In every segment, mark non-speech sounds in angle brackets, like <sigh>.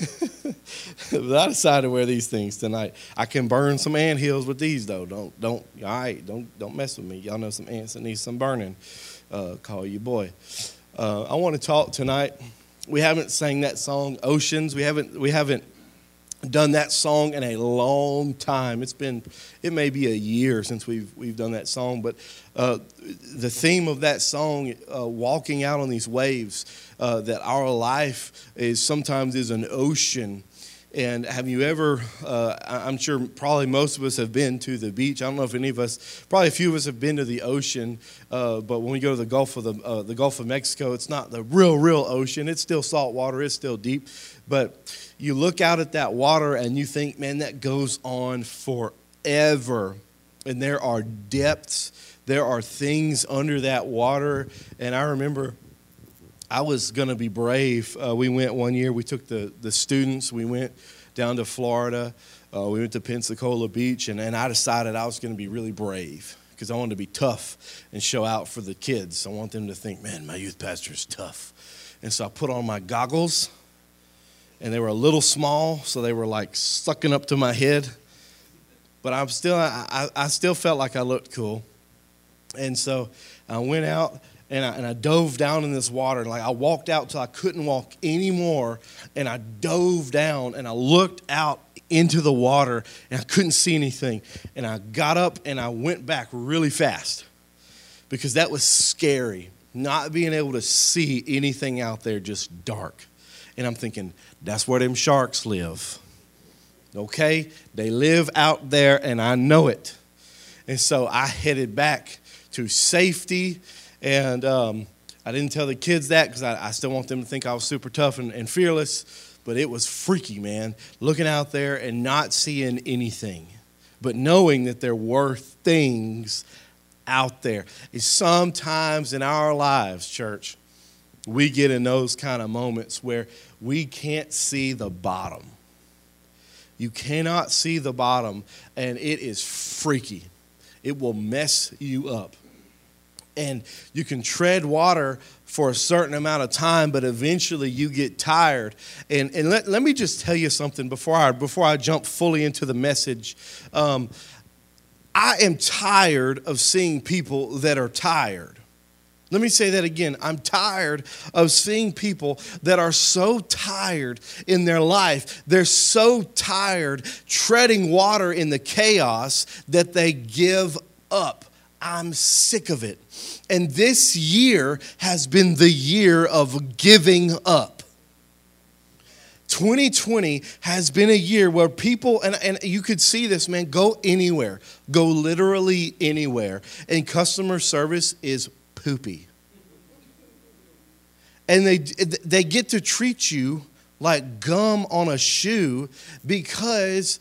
<laughs> but I decided to wear these things tonight. I can burn some ant hills with these though. Don't don't all right. Don't don't mess with me. Y'all know some ants that need some burning. Uh, call you boy. Uh, I want to talk tonight. We haven't sang that song Oceans. We haven't we haven't done that song in a long time. It's been, it may be a year since we've we've done that song, but uh, the theme of that song, uh, walking out on these waves, uh, that our life is sometimes is an ocean. And have you ever? Uh, I'm sure probably most of us have been to the beach. I don't know if any of us, probably a few of us have been to the ocean. Uh, but when we go to the Gulf of the uh, the Gulf of Mexico, it's not the real, real ocean. It's still salt water. It's still deep, but you look out at that water and you think, man, that goes on forever. And there are depths, there are things under that water. And I remember I was going to be brave. Uh, we went one year, we took the, the students, we went down to Florida, uh, we went to Pensacola Beach, and, and I decided I was going to be really brave because I wanted to be tough and show out for the kids. I want them to think, man, my youth pastor is tough. And so I put on my goggles and they were a little small, so they were like sucking up to my head. But I'm still, I, I still felt like I looked cool. And so I went out and I, and I dove down in this water. Like I walked out till I couldn't walk anymore. And I dove down and I looked out into the water and I couldn't see anything. And I got up and I went back really fast because that was scary. Not being able to see anything out there, just dark. And I'm thinking, that's where them sharks live. Okay? They live out there, and I know it. And so I headed back to safety. And um, I didn't tell the kids that because I, I, still want them to think I was super tough and, and fearless. But it was freaky, man, looking out there and not seeing anything, but knowing that there were things out there. Sometimes in our lives, church, we get in those kind of moments where we can't see the bottom. You cannot see the bottom, and it is freaky. It will mess you up. And you can tread water for a certain amount of time, but eventually you get tired. And, and let, let me just tell you something before I, before I jump fully into the message. Um, I am tired of seeing people that are tired. Let me say that again. I'm tired of seeing people that are so tired in their life. They're so tired treading water in the chaos that they give up. I'm sick of it. And this year has been the year of giving up. 2020 has been a year where people, and, and you could see this, man, go anywhere, go literally anywhere. And customer service is poopy. And they, they get to treat you like gum on a shoe because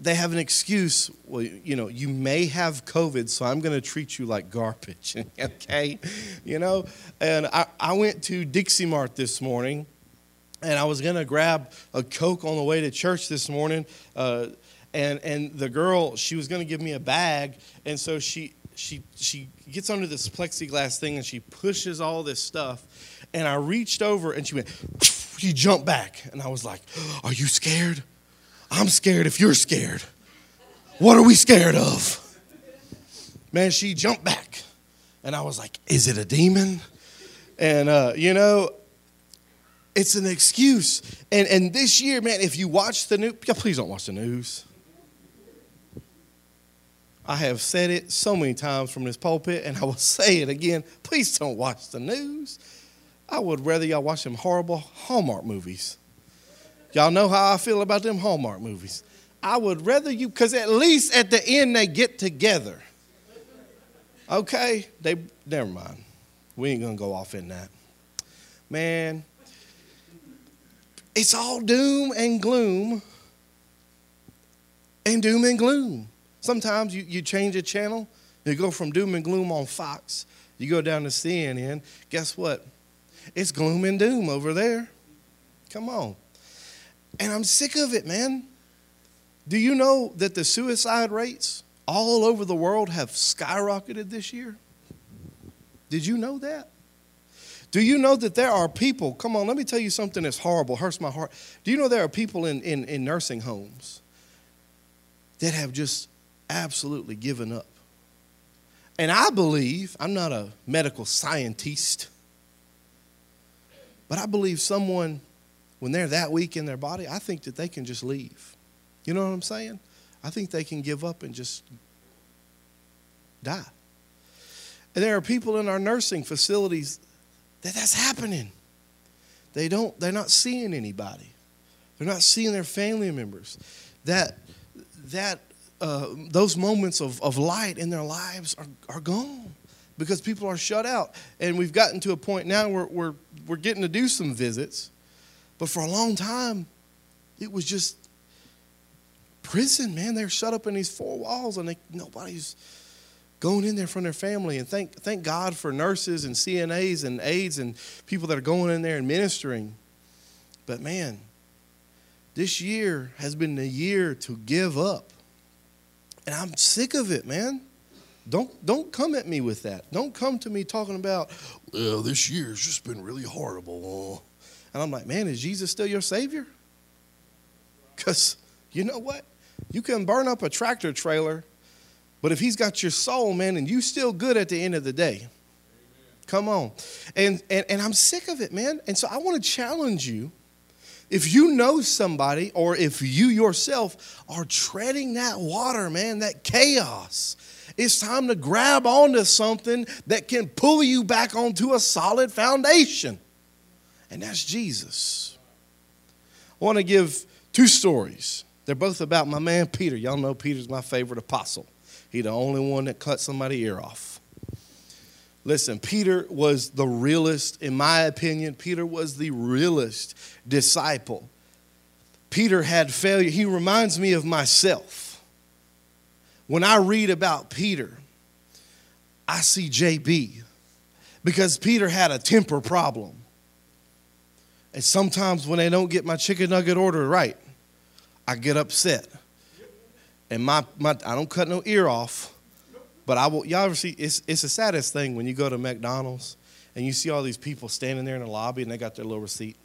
they have an excuse. Well, you know, you may have COVID, so I'm going to treat you like garbage. <laughs> okay? You know? And I, I went to Dixie Mart this morning and I was going to grab a Coke on the way to church this morning. Uh, and, and the girl, she was going to give me a bag. And so she, she, she gets under this plexiglass thing and she pushes all this stuff. And I reached over and she went, <sniffs> she jumped back. And I was like, Are you scared? I'm scared if you're scared. What are we scared of? Man, she jumped back. And I was like, Is it a demon? And, uh, you know, it's an excuse. And, and this year, man, if you watch the news, please don't watch the news. I have said it so many times from this pulpit, and I will <laughs> say it again. Please don't watch the news. I would rather y'all watch them horrible Hallmark movies. Y'all know how I feel about them Hallmark movies. I would rather you, because at least at the end they get together. Okay? They never mind. We ain't gonna go off in that. Man, it's all doom and gloom and doom and gloom. Sometimes you, you change a channel, you go from doom and gloom on Fox, you go down to CNN, guess what? It's gloom and doom over there. Come on. And I'm sick of it, man. Do you know that the suicide rates all over the world have skyrocketed this year? Did you know that? Do you know that there are people? Come on, let me tell you something that's horrible, hurts my heart. Do you know there are people in, in, in nursing homes that have just absolutely given up? And I believe, I'm not a medical scientist, but I believe someone, when they're that weak in their body, I think that they can just leave. You know what I'm saying? I think they can give up and just die. And there are people in our nursing facilities that that's happening. They don't, they're not seeing anybody. They're not seeing their family members. That, that, uh, those moments of, of light in their lives are, are gone because people are shut out. And we've gotten to a point now where we're, we're getting to do some visits. But for a long time, it was just prison, man. They're shut up in these four walls and they, nobody's going in there from their family. And thank, thank God for nurses and CNAs and aides and people that are going in there and ministering. But man, this year has been the year to give up. And I'm sick of it, man. Don't don't come at me with that. Don't come to me talking about, well, this year's just been really horrible. And I'm like, man, is Jesus still your savior? Because you know what? You can burn up a tractor trailer but if he's got your soul, man, and you still good at the end of the day. Come on. And, and, and I'm sick of it, man. And so I want to challenge you. If you know somebody or if you yourself are treading that water, man, that chaos, it's time to grab onto something that can pull you back onto a solid foundation. And that's Jesus. I want to give two stories. They're both about my man Peter. Y'all know Peter's my favorite apostle. He the only one that cut somebody's ear off. Listen, Peter was the realest, in my opinion, Peter was the realest disciple. Peter had failure. He reminds me of myself. When I read about Peter, I see JB because Peter had a temper problem. And sometimes when they don't get my chicken nugget order right, I get upset and my, my I don't cut no ear off, but I will. Y'all ever see? It's it's the saddest thing when you go to McDonald's and you see all these people standing there in the lobby and they got their little receipt,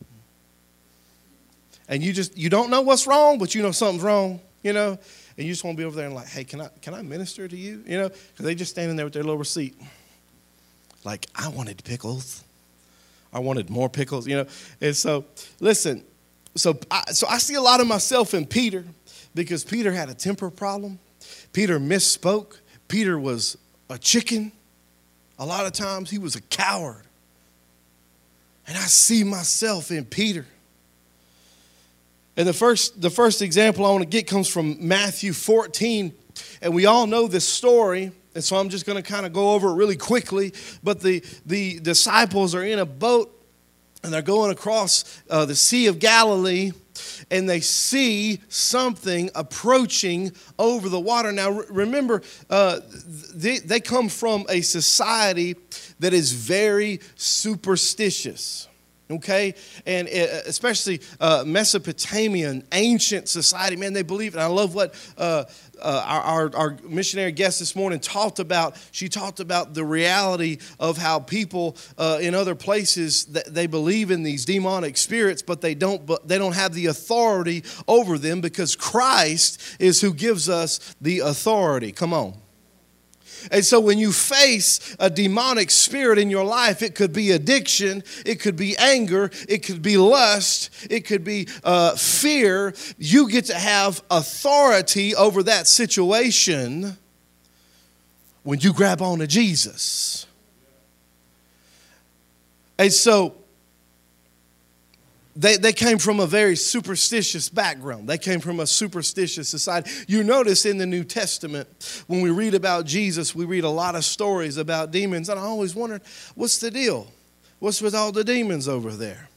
and you just you don't know what's wrong, but you know something's wrong, you know, and you just want to be over there and like, hey, can I can I minister to you, you know, because they just standing there with their little receipt, like I wanted pickles, I wanted more pickles, you know, and so listen, so I, so I see a lot of myself in Peter because Peter had a temper problem. Peter misspoke. Peter was a chicken. A lot of times he was a coward. And I see myself in Peter. And the first, the first example I want to get comes from Matthew 14. And we all know this story. And so I'm just going to kind of go over it really quickly. But the, the disciples are in a boat and they're going across uh, the Sea of Galilee and they see something approaching over the water. Now, remember, uh, they, they come from a society that is very superstitious okay? And uh, especially uh, mesopotamian ancient society man they believe and i love what uh, uh, our, our, missionary guest this morning talked about. She talked about the reality of how people uh, in other places they believe in these demonic spirits but they don't but they don't have the authority over them because christ is who gives us the authority. Come on and so when you face a demonic spirit in your life, it could be addiction, it could be anger, it could be lust, it could be uh, fear. You get to have authority over that situation when you grab on to Jesus. And so they, they came from a very superstitious background. They came from a superstitious society. You notice in the New Testament, when we read about Jesus, we read a lot of stories about demons. And I always wondered, what's the deal? What's with all the demons over there?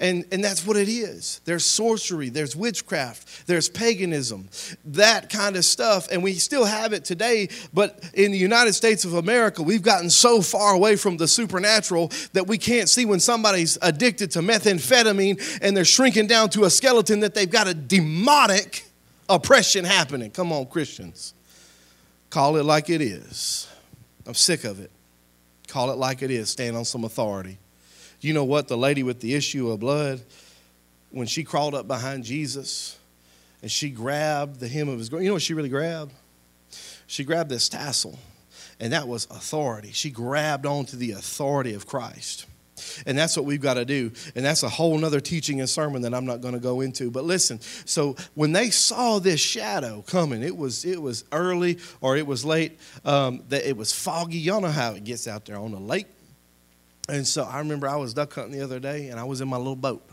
And, and that's what it is. There's sorcery, there's witchcraft, there's paganism, that kind of stuff. And we still have it today. But in the United States of America, we've gotten so far away from the supernatural that we can't see when somebody's addicted to methamphetamine and they're shrinking down to a skeleton that they've got a demonic oppression happening. Come on, Christians. Call it like it is. I'm sick of it. Call it like it is. Stand on some authority. You know what? The lady with the issue of blood, when she crawled up behind Jesus and she grabbed the hem of his garment, you know what she really grabbed? She grabbed this tassel, and that was authority. She grabbed onto the authority of Christ. And that's what we've got to do. And that's a whole nother teaching and sermon that I'm not going to go into. But listen, so when they saw this shadow coming, it was it was early or it was late. Um, that it was foggy. Y'all know how it gets out there on the lake. And so I remember I was duck hunting the other day, and I was in my little boat.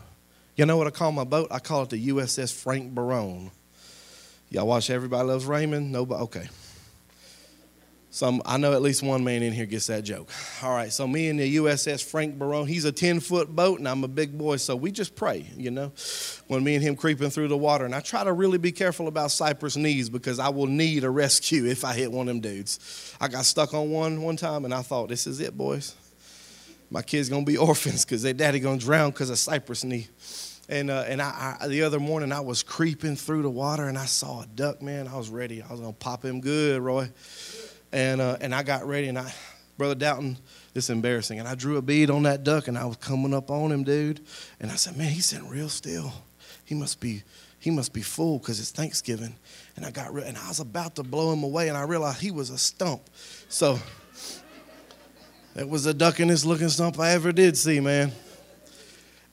You know what I call my boat? I call it the USS Frank Barone. Y'all watch Everybody Loves Raymond? Nobody? Okay. Some, I know at least one man in here gets that joke. All right, so me and the USS Frank Barone, he's a 10 foot boat and I'm a big boy, so we just pray, you know, when me and him creeping through the water. And I try to really be careful about Cypress knees because I will need a rescue <laughs> if I hit one of them dudes. I got stuck on one one time and I thought, this is it, boys. My kids gonna be <laughs> orphans because their daddy gonna drown because of Cypress knee. And, uh, and I, I, the other morning I was creeping through the water and I saw a duck, man. I was ready. I was gonna pop him good, Roy. And, uh, and I got ready, and I, Brother Dalton, it's embarrassing. And I drew a bead on that duck, and I was coming up on him, dude. And I said, man, he's sitting real still. He must be, he must be full because it's Thanksgiving. And I got, re- and I was about to blow him away, and I realized he was a stump. So that was the duckingest looking stump I ever did see, man.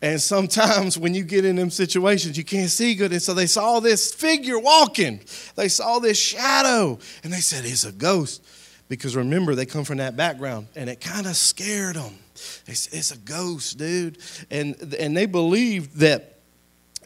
And sometimes when you get in them situations, you can't see good. And so they saw this figure walking. They saw this shadow. And they said, It's a ghost. Because remember, they come from that background. And it kind of scared them. It's a ghost, dude. And, and they believed that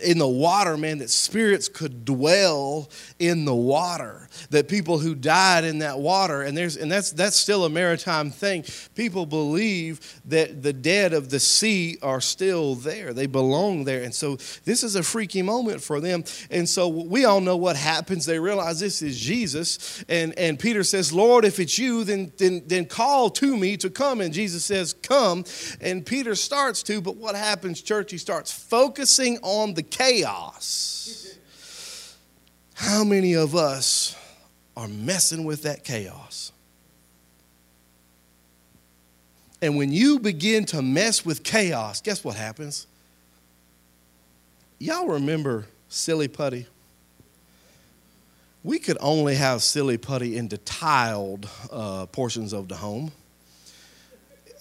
in the water, man, that spirits could dwell in the water. That people who died in that water, and there's and that's that's still a maritime thing. People believe that the dead of the sea are still there. They belong there. And so this is a freaky moment for them. And so we all know what happens. They realize this is Jesus. And and Peter says, Lord, if it's you, then then then call to me to come. And Jesus says, Come. And Peter starts to, but what happens, church? He starts focusing on the chaos. How many of us are messing with that chaos? And when you begin to mess with chaos, guess what happens? Y'all remember silly putty? We could only have silly putty in the tiled uh, portions of the home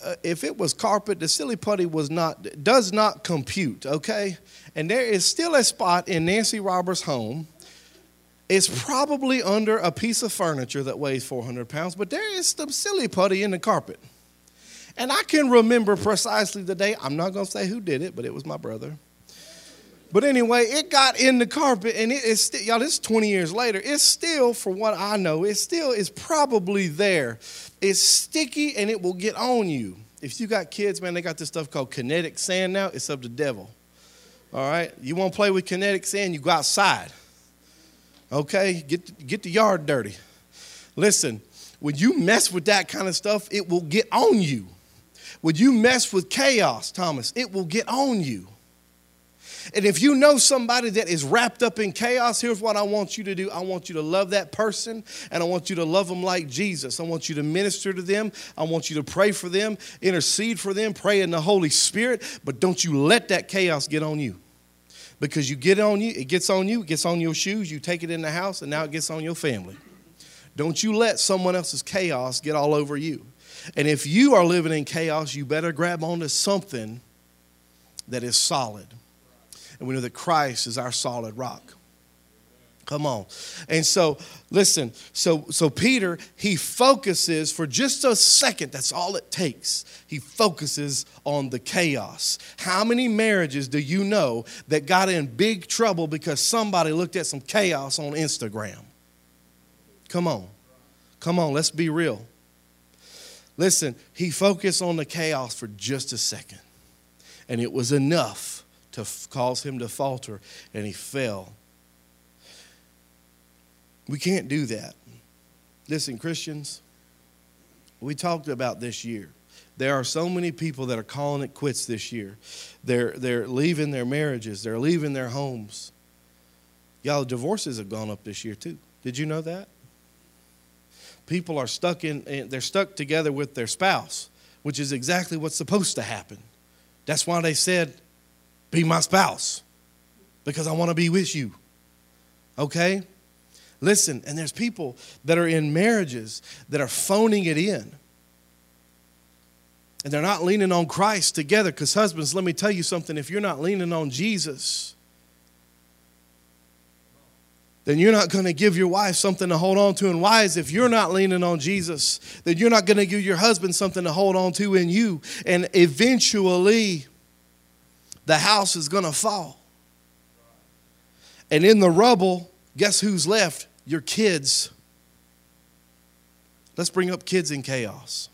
uh, if it was carpet, the silly putty was not does not compute. Okay, and there is still a spot in Nancy Roberts' home. It's probably under a piece of furniture that weighs 400 pounds, but there is some silly putty in the carpet. And I can remember precisely the day. I'm not going to say who did it, but it was my brother. But anyway, it got in the carpet, and it is still, y'all, this is 20 years later. It's still, for what I know, it still is probably there. It's sticky and it will get on you. If you got kids, man, they got this stuff called kinetic sand now. It's of the devil. All right? You want to play with kinetic sand, you go outside. Okay? Get, get the yard dirty. Listen, when you mess with that kind of stuff, it will get on you. When you mess with chaos, Thomas, it will get on you. And if you know somebody that is wrapped up in chaos, here's what I want you to do I want you to love that person, and I want you to love them like Jesus. I want you to minister to them. I want you to pray for them, intercede for them, pray in the Holy Spirit, but don't you let that chaos get on you. Because you get on you, it gets on you, it gets on your shoes, you take it in the house, and now it gets on your family. Don't you let someone else's chaos get all over you. And if you are living in chaos, you better grab onto something that is solid and we know that Christ is our solid rock. Come on. And so, listen, so so Peter, he focuses for just a second, that's all it takes. He focuses on the chaos. How many marriages do you know that got in big trouble because somebody looked at some chaos on Instagram? Come on. Come on, let's be real. Listen, he focused on the chaos for just a second. And it was enough to f- cause him to falter, and he fell. We can't do that. Listen, Christians, we talked about this year. There are so many people that are calling it quits this year. They're, they're leaving their marriages, they're leaving their homes. Y'all, divorces have gone up this year too. Did you know that? People are stuck in, they're stuck together with their spouse, which is exactly what's supposed to happen That's why they said, Be my spouse, because I want to be with you. Okay? Listen, and there's people that are in marriages that are phoning it in. And they're not leaning on Christ together because, husbands, let me tell you something. If you're not leaning on Jesus, then you're not going to give your wife something to hold on to. And wives, if you're not leaning on Jesus, then you're not going to give your husband something to hold on to in you. And eventually, the house is going to fall. And in the rubble, guess who's left? Your kids. Let's bring up kids in chaos.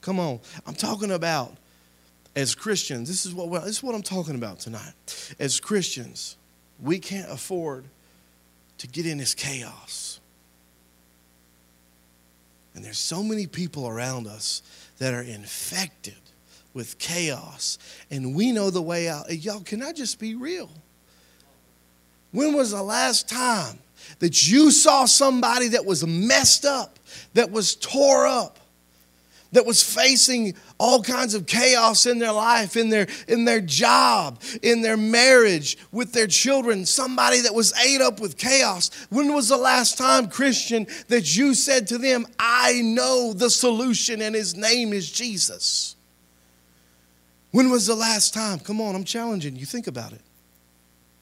Come on. I'm talking about as Christians, this is what this is what I'm talking about tonight. As Christians, we can't afford to get in this chaos. And there's so many people around us that are infected with chaos, and we know the way out. Y'all, can I just be real? When was the last time that you saw somebody that was messed up, that was tore up, that was facing all kinds of chaos in their life, in their, in their job, in their marriage, with their children, somebody that was ate up with chaos. When was the last time, Christian, that you said to them, I know the solution and his name is Jesus? When was the last time? Come on, I'm challenging you. Think about it.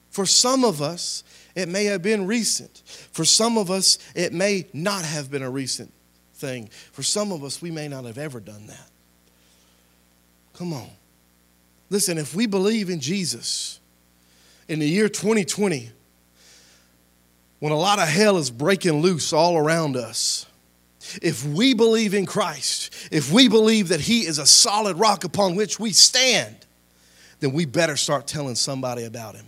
For some of us, it may have been recent. For some of us, it may not have been a recent thing. For some of us, we may not have ever done that. Come on. Listen, if we believe in Jesus in the year 2020, when a lot of hell is breaking loose all around us, if we believe in Christ, if we believe that He is a solid rock upon which we stand, then we better start telling somebody about Him.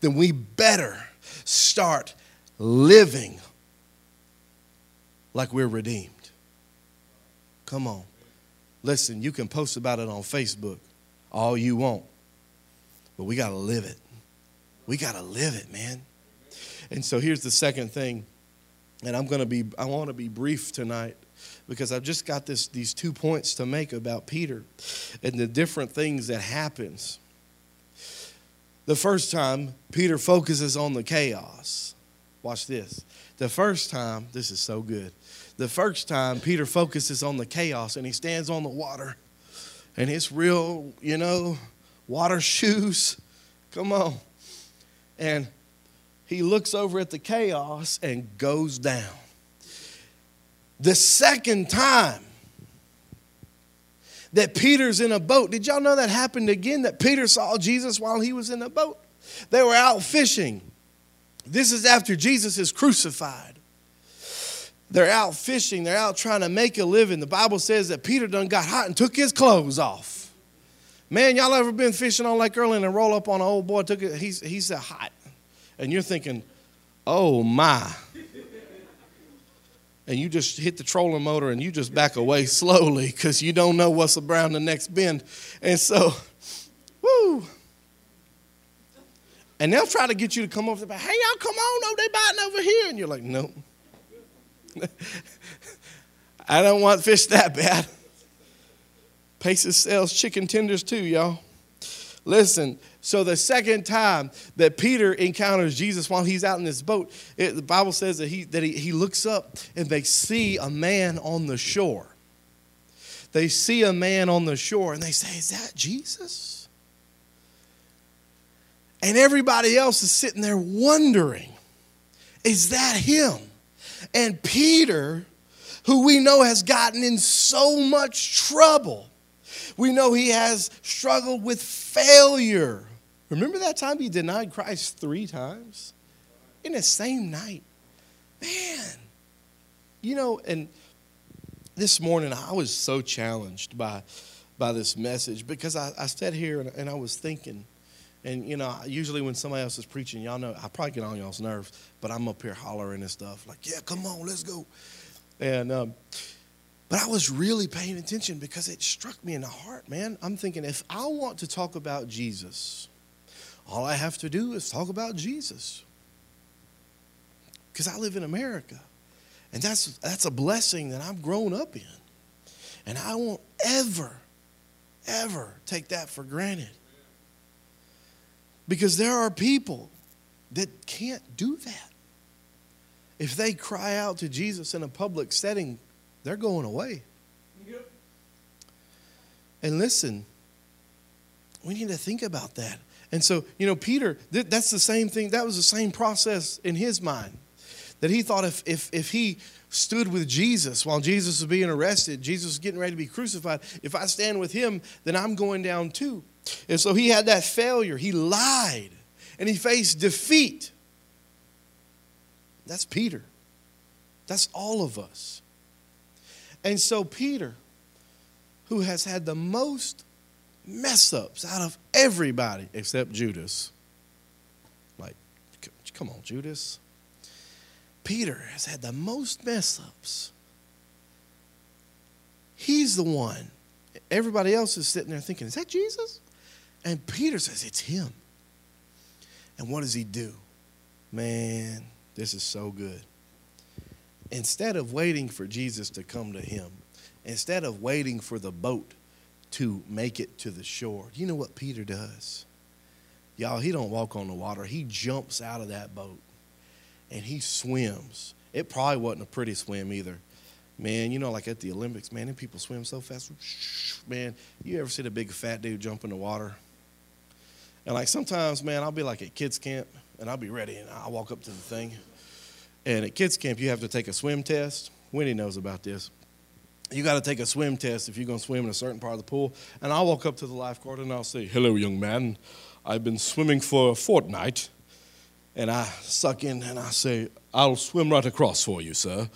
Then we better start living like we're redeemed. Come on. Listen, you can post about it on Facebook all you want, but we got to live it. We got to live it, man. And so here's the second thing, and I'm going to be I want to be brief tonight because I've just got this these two points to make about Peter and the different things that happens. The first time Peter focuses on the chaos. Watch this. The first time, this is so good. The first time Peter focuses on the chaos and he stands on the water and it's real, you know, water shoes. Come on. And he looks over at the chaos and goes down. The second time that Peter's in a boat, did y'all know that happened again? That Peter saw Jesus while he was in a boat? They were out fishing. This is after Jesus is crucified. They're out fishing, they're out trying to make a living. The Bible says that Peter done got hot and took his clothes off. Man, y'all ever been fishing on Lake Erling and roll up on an old boy? Took it, he's he's a hot, and you're thinking, oh my. And you just hit the trolling motor and you just back away <laughs> slowly because you don't know what's around the next bend. And so, <laughs> woo. And they'll try to get you to come over. Hey, y'all, come on, oh, they biting over here. And you're like, nope. <laughs> I don't want fish that bad. Paces sells chicken tenders too, y'all. Listen, so the second time that Peter encounters Jesus while he's out in this boat, it, the Bible says that, he, that he, he looks up and they see a man on the shore. They see a man on the shore and they say, Is that Jesus? And everybody else is sitting there wondering, Is that him? And Peter, who we know has gotten in so much trouble, we know he has struggled with failure. Remember that time he denied Christ three times in the same night? Man, you know, and this morning I was so challenged by, by this message because I, I sat here and, and I was thinking, and you know, usually when somebody else is preaching, y'all know I probably get on y'all's nerves, but I'm up here hollering and stuff like, "Yeah, come on, let's go." And um, but I was really paying attention because it struck me in the heart, man. I'm thinking if I want to talk about Jesus, all I have to do is talk about Jesus. Because I live in America. And that's that's a blessing that I've grown up in. And I won't ever, ever take that for granted. Because there are people that can't do that. If they cry out to Jesus in a public setting, they're going away. Yep. And listen, we need to think about that. And so, you know, Peter, that's the same thing. That was the same process in his mind. That he thought if, if, if he stood with Jesus while Jesus was being arrested, Jesus was getting ready to be crucified, if I stand with him, then I'm going down too. And so he had that failure. He lied and he faced defeat. That's Peter. That's all of us. And so, Peter, who has had the most mess ups out of everybody except Judas, like, come on, Judas. Peter has had the most mess ups. He's the one. Everybody else is sitting there thinking, is that Jesus? And Peter says, it's him. And what does he do? Man, this is so good. Instead of waiting for Jesus to come to him, instead of waiting for the boat to make it to the shore, you know what Peter does? Y'all, he don't walk on the water. He jumps out of that boat and he swims. It probably wasn't a pretty swim either. Man, you know, like at the Olympics, man, and people swim so fast. Man, you ever see a big fat dude jump in the water? And like sometimes, man, I'll be like at kids camp and I'll be ready and I'll walk up to the thing. And at kids camp, you have to take a swim test. Winnie knows about this. You got to take a swim test if you're going to swim in a certain part of the pool. And I'll walk up to the lifeguard and I'll say, Hello, young man. I've been swimming for a fortnight. And I suck in and I say, I'll swim right across for you, sir.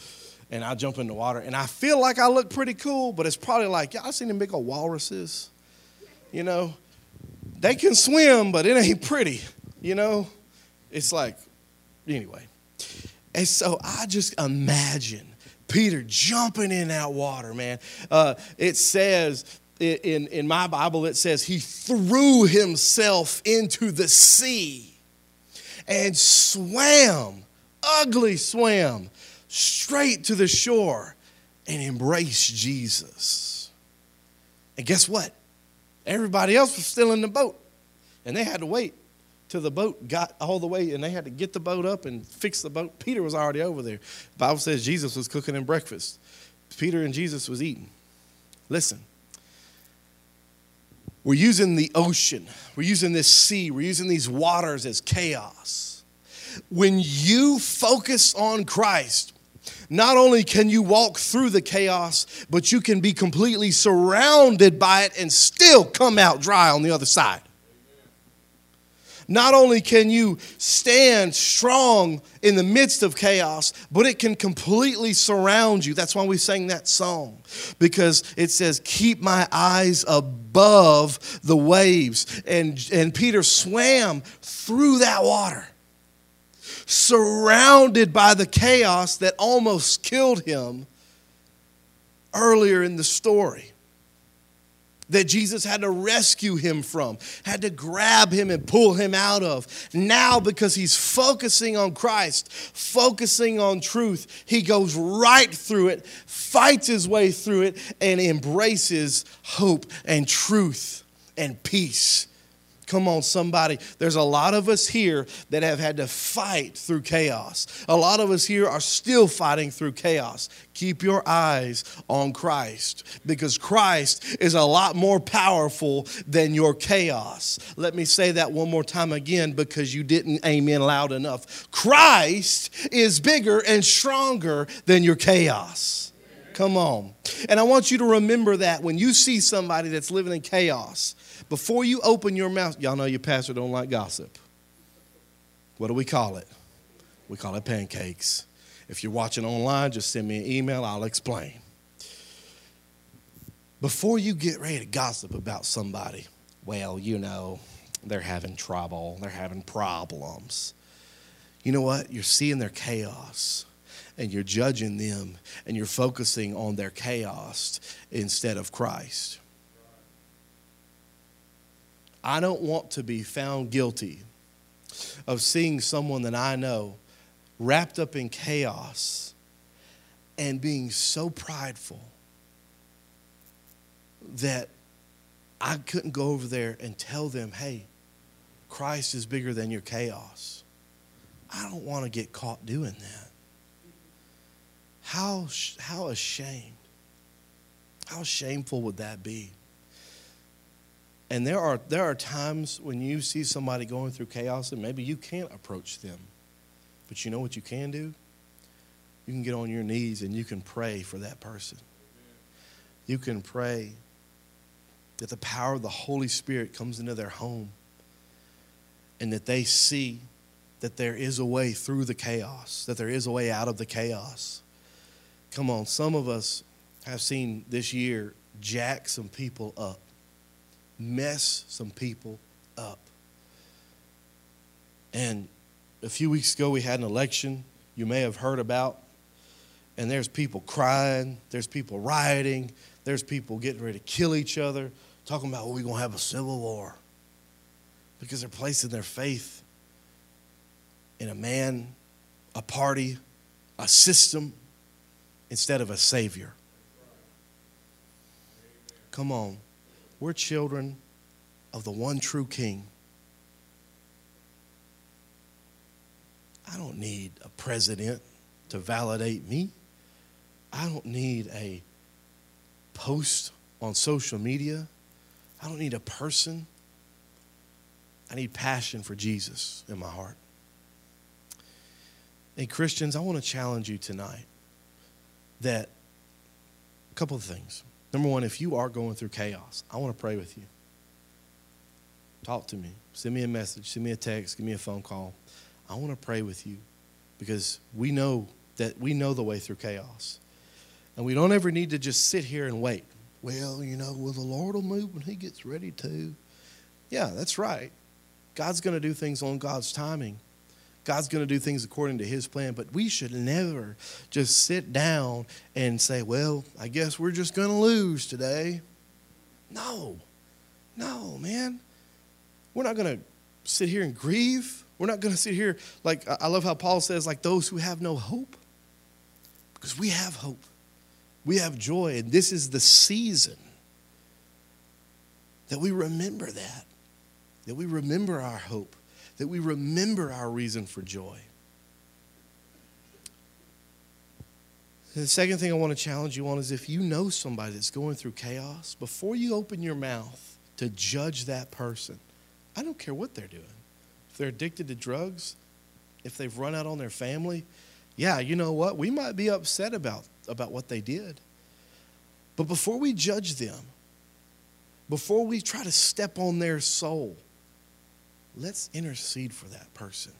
And I jump in the water. And I feel like I look pretty cool, but it's probably like, y'all seen them big old walruses? You know, they can swim, but it ain't pretty, you know? It's like, anyway. And so I just imagine Peter jumping in that water, man. Uh, it says in, in my Bible, it says he threw himself into the sea and swam, ugly swam, straight to the shore and embraced Jesus. And guess what? Everybody else was still in the boat, and they had to wait till the boat got all the way, and they had to get the boat up and fix the boat. Peter was already over there. The Bible says Jesus was cooking him breakfast. Peter and Jesus was eating. Listen, we're using the ocean, we're using this sea, we're using these waters as chaos. When you focus on Christ, not only can you walk through the chaos, but you can be completely surrounded by it and still come out dry on the other side. Not only can you stand strong in the midst of chaos, but it can completely surround you. That's why we sang that song, because it says, Keep my eyes above the waves. And, and Peter swam through that water surrounded by the chaos that almost killed him earlier in the story. That Jesus had to rescue him from, had to grab him and pull him out of. Now, because he's focusing on Christ, focusing on truth, he goes right through it, fights his way through it, and embraces hope and truth and peace Come on, somebody. There's a lot of us here that have had to fight through chaos. A lot of us here are still fighting through chaos. Keep your eyes on Christ because Christ is a lot more powerful than your chaos. Let me say that one more time again because you didn't amen loud enough. Christ is bigger and stronger than your chaos. Come on. And I want you to remember that when you see somebody that's living in chaos, before you open your mouth, y'all know your pastor don't like gossip. What do we call it? We call it pancakes. If you're watching online, just send me an email, I'll explain. Before you get ready to gossip about somebody, well, you know, they're having trouble, they're having problems. You know what? You're seeing their chaos and you're judging them and you're focusing on their chaos instead of Christ. I don't want to be found guilty of seeing someone that I know wrapped up in chaos and being so prideful that I couldn't go over there and tell them, hey, Christ is bigger than your chaos. I don't want to get caught doing that. How, how ashamed. How shameful would that be? And there are, there are times when you see somebody going through chaos and maybe you can't approach them. But you know what you can do? You can get on your knees and you can pray for that person. You can pray that the power of the Holy Spirit comes into their home and that they see that there is a way through the chaos, that there is a way out of the chaos. Come on, some of us have seen this year jack some people up, mess some people up. And a few weeks ago, we had an election you may have heard about, and there's people crying, there's people rioting, there's people getting ready to kill each other, talking about, well, we're going to have a civil war because they're placing their faith in a man, a party, a system instead of a savior. Come on. We're children of the one true king. I don't need a president to validate me. I don't need a post on social media. I don't need a person. I need passion for Jesus in my heart. And Christians, I want to challenge you tonight that a couple of things. Number one, if you are going through chaos, I want to pray with you. Talk to me. Send me a message, send me a text, give me a phone call. I want to pray with you because we know that we know the way through chaos. And we don't ever need to just sit here and wait. Well, you know, well, the Lord will move when He gets ready to. Yeah, that's right. God's going to do things on God's timing. God's going to do things according to His plan, but we should never just sit down and say, well, I guess we're just going to lose today. No, no, man. We're not going to sit here and grieve. We're not going to sit here like, I love how Paul says, like those who have no hope. Because we have hope. We have joy, and this is the season that we remember that, that we remember our hope, that we remember our reason for joy. The second thing I want to challenge you on is if you know somebody that's going through chaos, before you open your mouth to judge that person, I don't care what they're doing. If they're addicted to drugs, if they've run out on their family, yeah, you know what? We might be upset about about what they did. But before we judge them, before we try to step on their soul, let's intercede for that person.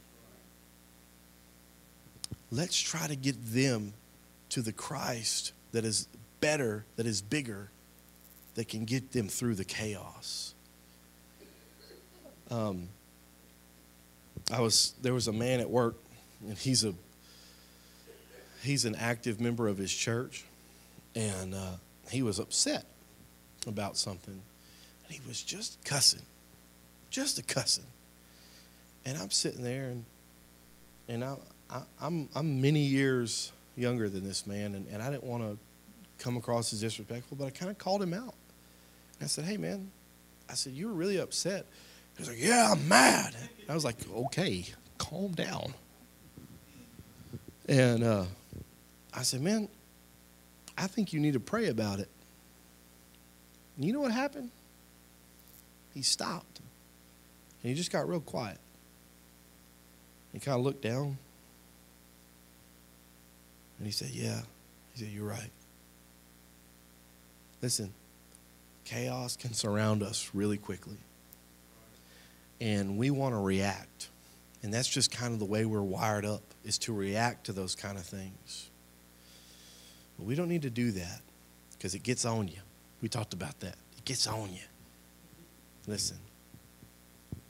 Let's try to get them to the Christ that is better, that is bigger, that can get them through the chaos. Um, I was there was a man at work, and he's a he's an active member of his church, and uh, he was upset about something. And he was just cussing, just a cussing. And I'm sitting there, and and I, I, I'm I'm many years younger than this man, and, and I didn't want to come across as disrespectful, but I kind of called him out. And I said, "Hey, man," I said, "You were really upset." He was like, "Yeah, I'm mad." I was like, "Okay, calm down." And uh, I said, Man, I think you need to pray about it. And you know what happened? He stopped. And he just got real quiet. He kind of looked down. And he said, Yeah. He said, You're right. Listen, chaos can surround us really quickly. And we want to react. And that's just kind of the way we're wired up, is to react to those kind of things. But we don't need to do that because it gets on you. We talked about that. It gets on you. Listen,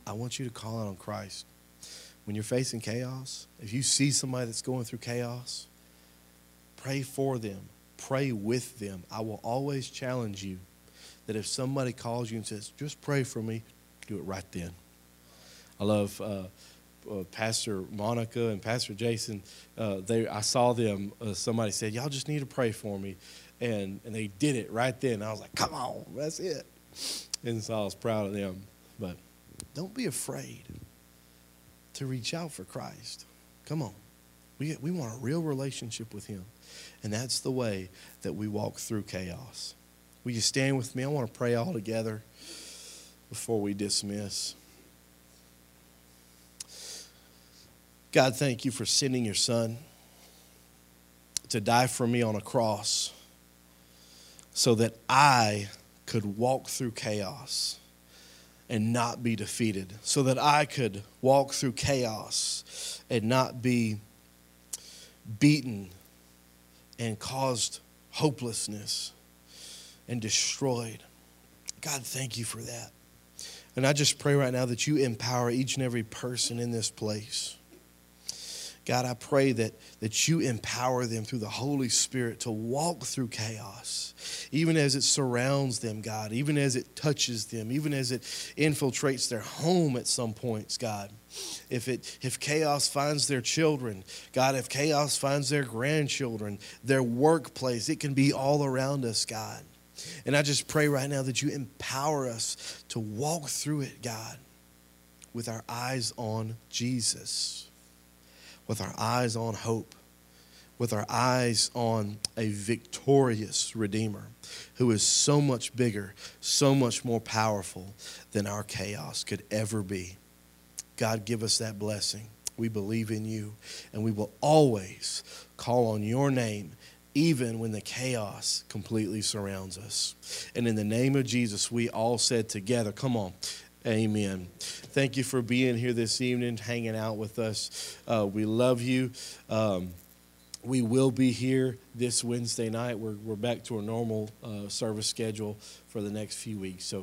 I want you to call out on Christ. When you're facing chaos, if you see somebody that's going through chaos, pray for them, pray with them. I will always challenge you that if somebody calls you and says, just pray for me, do it right then. I love. Uh, uh, Pastor Monica and Pastor Jason, uh, they I saw them. Uh, somebody said, "Y'all just need to pray for me," and and they did it right then. I was like, "Come on, that's it." and so I was proud of them. But don't be afraid to reach out for Christ. Come on. We, we want a real relationship with Him. And that's the way that we walk through chaos. Will you stand with me? I want to pray all together before we dismiss. God, thank you for sending your Son to die for me on a cross so that I could walk through chaos and not be defeated, so that I could walk through chaos and not be beaten and caused hopelessness and destroyed. God, thank you for that. And I just pray right now that you empower each and every person in this place. God, I pray that, that you empower them through the Holy Spirit to walk through chaos, even as it surrounds them, God, even as it touches them, even as it infiltrates their home at some points, God. If, it, if chaos finds their children, God, if chaos finds their grandchildren, their workplace, it can be all around us, God. And I just pray right now that you empower us to walk through it, God, with our eyes on Jesus with our eyes on hope, with our eyes on a victorious Redeemer who is so much bigger, so much more powerful than our chaos could ever be. God, give us that blessing. We believe in you, and we will always call on your name even when the chaos completely surrounds us. And in the name of Jesus, we all said together, come on, Amen. Thank you for being here this evening, hanging out with us. Uh, we love you. Um, we will be here this Wednesday night. We're, we're back to our normal uh, service schedule for the next few weeks. So